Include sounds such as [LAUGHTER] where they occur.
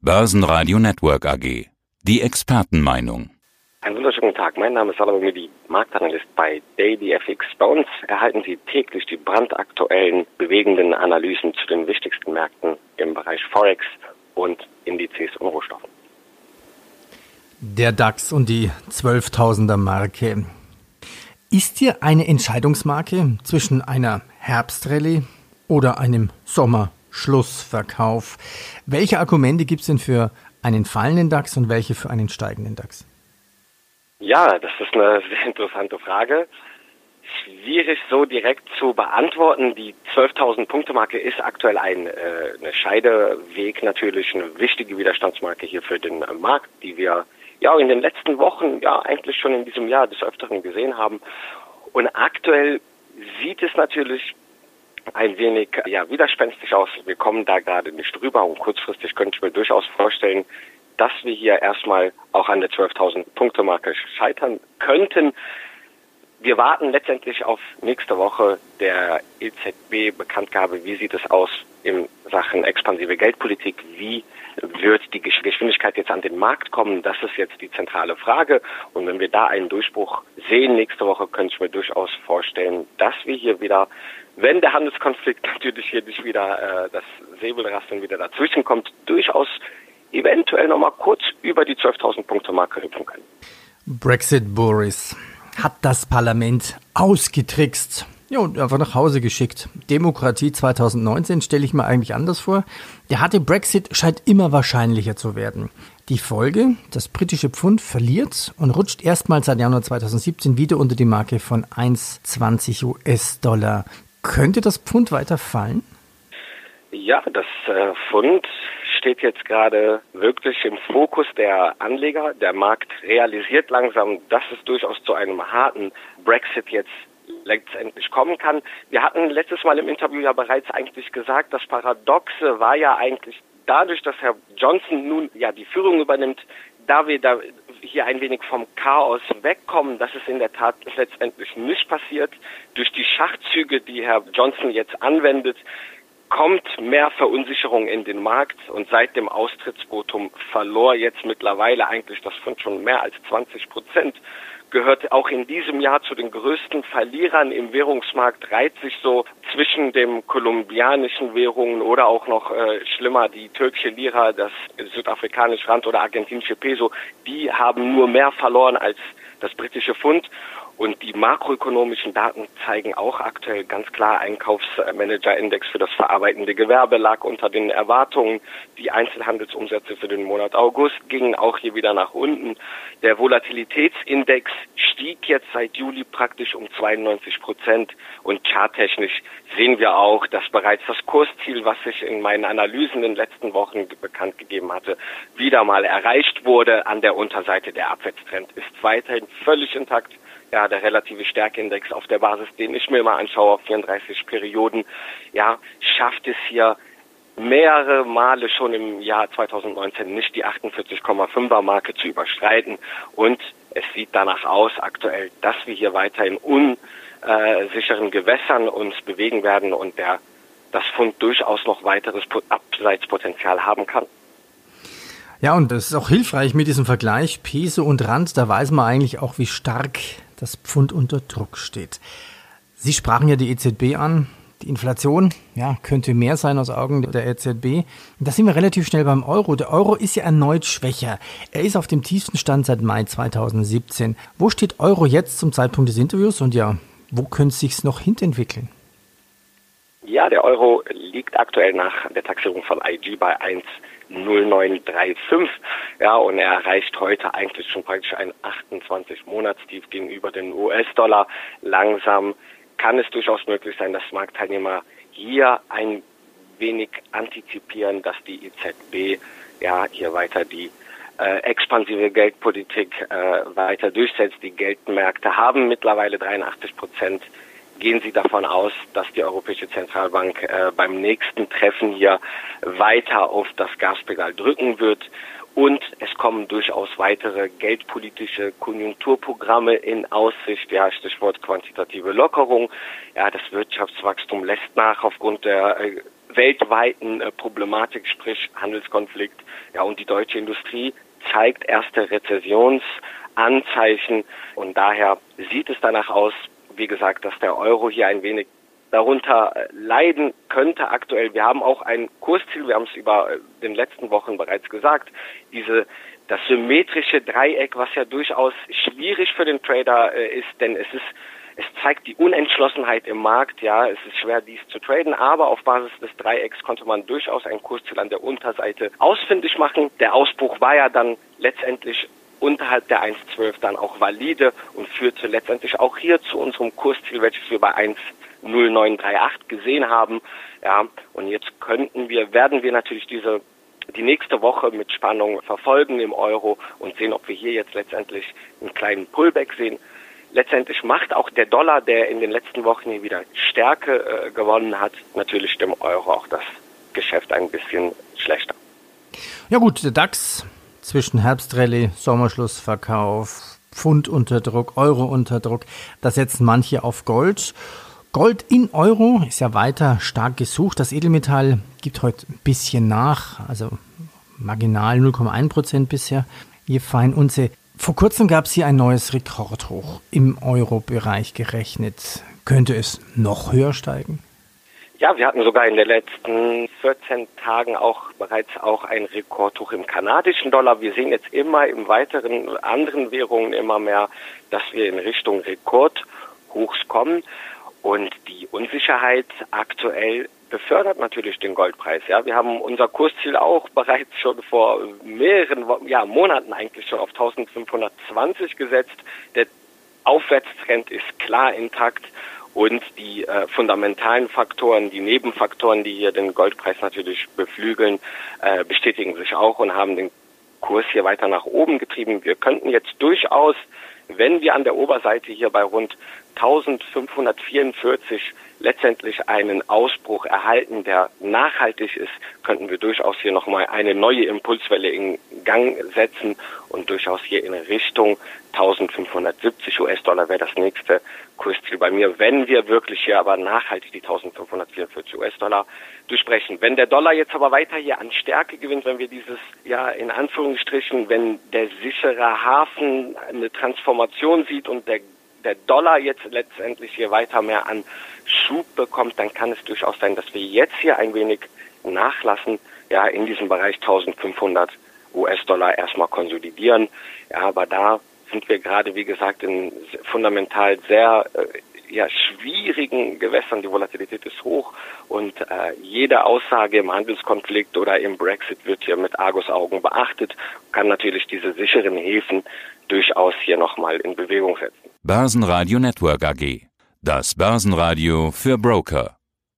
Börsenradio Network AG. Die Expertenmeinung. Einen wunderschönen Tag. Mein Name ist Salomon Midi, Marktanalyst bei DailyFX. Bei uns erhalten Sie täglich die brandaktuellen, bewegenden Analysen zu den wichtigsten Märkten im Bereich Forex und Indizes und Rohstoffen. Der DAX und die 12.000er Marke. Ist hier eine Entscheidungsmarke zwischen einer Herbstrallye oder einem Sommerschlussverkauf? Welche Argumente gibt es denn für einen fallenden DAX und welche für einen steigenden DAX? Ja, das ist eine [LAUGHS] sehr interessante Frage. Schwierig so direkt zu beantworten. Die 12.000 Punkte Marke ist aktuell ein äh, eine Scheideweg natürlich, eine wichtige Widerstandsmarke hier für den äh, Markt, die wir ja in den letzten Wochen, ja eigentlich schon in diesem Jahr des Öfteren gesehen haben. Und aktuell sieht es natürlich ein wenig ja, widerspenstig aus. Wir kommen da gerade nicht drüber und kurzfristig könnte ich mir durchaus vorstellen, dass wir hier erstmal auch an der 12.000 Punkte Marke scheitern könnten. Wir warten letztendlich auf nächste Woche der EZB Bekanntgabe. Wie sieht es aus in Sachen expansive Geldpolitik? Wie wird die Geschwindigkeit jetzt an den Markt kommen? Das ist jetzt die zentrale Frage. Und wenn wir da einen Durchbruch sehen nächste Woche, könnte ich mir durchaus vorstellen, dass wir hier wieder, wenn der Handelskonflikt [LAUGHS] natürlich hier nicht wieder äh, das Säbelrasseln wieder dazwischen kommt, durchaus eventuell nochmal kurz über die 12.000 Punkte Marke hüpfen können. Brexit Boris hat das Parlament ausgetrickst. Ja, und einfach nach Hause geschickt. Demokratie 2019 stelle ich mir eigentlich anders vor. Der harte Brexit scheint immer wahrscheinlicher zu werden. Die Folge, das britische Pfund verliert und rutscht erstmals seit Januar 2017 wieder unter die Marke von 1,20 US-Dollar. Könnte das Pfund weiter fallen? Ja, das äh, Pfund steht jetzt gerade wirklich im Fokus der Anleger. Der Markt realisiert langsam, dass es durchaus zu einem harten Brexit jetzt letztendlich kommen kann. Wir hatten letztes Mal im Interview ja bereits eigentlich gesagt, das Paradoxe war ja eigentlich dadurch, dass Herr Johnson nun ja die Führung übernimmt, da wir da hier ein wenig vom Chaos wegkommen, dass es in der Tat letztendlich nicht passiert. Durch die Schachzüge, die Herr Johnson jetzt anwendet, kommt mehr Verunsicherung in den Markt und seit dem Austrittsvotum verlor jetzt mittlerweile eigentlich das Fund schon mehr als 20 Prozent gehört auch in diesem Jahr zu den größten Verlierern im Währungsmarkt, reiht sich so zwischen dem kolumbianischen Währungen oder auch noch äh, schlimmer die türkische Lira, das südafrikanische Rand oder argentinische Peso. Die haben nur mehr verloren als das britische Pfund. Und die makroökonomischen Daten zeigen auch aktuell ganz klar, Einkaufsmanager-Index für das verarbeitende Gewerbe lag unter den Erwartungen. Die Einzelhandelsumsätze für den Monat August gingen auch hier wieder nach unten. Der Volatilitätsindex stieg jetzt seit Juli praktisch um 92 Prozent. Und charttechnisch sehen wir auch, dass bereits das Kursziel, was ich in meinen Analysen in den letzten Wochen bekannt gegeben hatte, wieder mal erreicht wurde. An der Unterseite der Abwärtstrend ist weiterhin völlig intakt ja, der relative Stärkeindex auf der Basis, den ich mir mal anschaue, auf 34 Perioden, ja, schafft es hier mehrere Male schon im Jahr 2019 nicht die 48,5er Marke zu überschreiten. Und es sieht danach aus aktuell, dass wir hier weiter in unsicheren Gewässern uns bewegen werden und der, das Fund durchaus noch weiteres Abseitspotenzial haben kann. Ja, und das ist auch hilfreich mit diesem Vergleich Peso und Rand. Da weiß man eigentlich auch, wie stark das Pfund unter Druck steht. Sie sprachen ja die EZB an. Die Inflation ja, könnte mehr sein aus Augen der EZB. da sind wir relativ schnell beim Euro. Der Euro ist ja erneut schwächer. Er ist auf dem tiefsten Stand seit Mai 2017. Wo steht Euro jetzt zum Zeitpunkt des Interviews und ja, wo könnte es sich noch hinentwickeln? Ja, der Euro liegt aktuell nach der Taxierung von IG bei 1 0935. Ja, und er erreicht heute eigentlich schon praktisch ein 28 Monatstief gegenüber dem US-Dollar. Langsam kann es durchaus möglich sein, dass Marktteilnehmer hier ein wenig antizipieren, dass die EZB ja hier weiter die äh, expansive Geldpolitik äh, weiter durchsetzt. Die Geldmärkte haben mittlerweile 83 Prozent gehen Sie davon aus, dass die Europäische Zentralbank äh, beim nächsten Treffen hier weiter auf das Gaspedal drücken wird. Und es kommen durchaus weitere geldpolitische Konjunkturprogramme in Aussicht. Ja, Stichwort quantitative Lockerung. Ja, das Wirtschaftswachstum lässt nach aufgrund der äh, weltweiten äh, Problematik, sprich Handelskonflikt. Ja, und die deutsche Industrie zeigt erste Rezessionsanzeichen und daher sieht es danach aus, wie gesagt, dass der Euro hier ein wenig darunter äh, leiden könnte aktuell. Wir haben auch ein Kursziel, wir haben es über äh, den letzten Wochen bereits gesagt, diese das symmetrische Dreieck, was ja durchaus schwierig für den Trader äh, ist, denn es ist es zeigt die Unentschlossenheit im Markt, ja, es ist schwer dies zu traden, aber auf Basis des Dreiecks konnte man durchaus ein Kursziel an der Unterseite ausfindig machen. Der Ausbruch war ja dann letztendlich unterhalb der 1,12 dann auch valide und führte letztendlich auch hier zu unserem Kursziel, welches wir bei 1,0938 gesehen haben. Ja, und jetzt könnten wir, werden wir natürlich diese die nächste Woche mit Spannung verfolgen im Euro und sehen, ob wir hier jetzt letztendlich einen kleinen Pullback sehen letztendlich macht auch der Dollar, der in den letzten Wochen hier wieder Stärke äh, gewonnen hat, natürlich dem Euro auch das Geschäft ein bisschen schlechter. Ja gut, der DAX zwischen Herbstrallye, Sommerschlussverkauf, Pfund unter Druck, Euro unter Druck, da setzen manche auf Gold. Gold in Euro ist ja weiter stark gesucht. Das Edelmetall gibt heute ein bisschen nach, also marginal 0,1 Prozent bisher. Je fein Unze vor kurzem gab es hier ein neues Rekordhoch im Euro-Bereich gerechnet. Könnte es noch höher steigen? Ja, wir hatten sogar in den letzten 14 Tagen auch bereits auch ein Rekordhoch im kanadischen Dollar. Wir sehen jetzt immer im weiteren anderen Währungen immer mehr, dass wir in Richtung Rekordhochs kommen. Und die Unsicherheit aktuell befördert natürlich den Goldpreis. Ja, wir haben unser Kursziel auch bereits schon vor mehreren ja, Monaten eigentlich schon auf 1520 gesetzt. Der Aufwärtstrend ist klar intakt und die äh, fundamentalen Faktoren, die Nebenfaktoren, die hier den Goldpreis natürlich beflügeln, äh, bestätigen sich auch und haben den Kurs hier weiter nach oben getrieben. Wir könnten jetzt durchaus, wenn wir an der Oberseite hier bei rund 1544 letztendlich einen Ausbruch erhalten, der nachhaltig ist, könnten wir durchaus hier nochmal eine neue Impulswelle in Gang setzen und durchaus hier in Richtung 1570 US-Dollar wäre das nächste Kursziel bei mir, wenn wir wirklich hier aber nachhaltig die 1544 US-Dollar durchbrechen. Wenn der Dollar jetzt aber weiter hier an Stärke gewinnt, wenn wir dieses, ja, in Anführungsstrichen, wenn der sichere Hafen eine Transformation sieht und der der Dollar jetzt letztendlich hier weiter mehr an Schub bekommt, dann kann es durchaus sein, dass wir jetzt hier ein wenig nachlassen, ja, in diesem Bereich 1500 US-Dollar erstmal konsolidieren. Ja, aber da sind wir gerade, wie gesagt, in fundamental sehr äh, ja, schwierigen Gewässern. Die Volatilität ist hoch und äh, jede Aussage im Handelskonflikt oder im Brexit wird hier mit Argusaugen beachtet, kann natürlich diese sicheren Häfen durchaus hier nochmal in Bewegung setzen. Börsenradio Network AG. Das Börsenradio für Broker.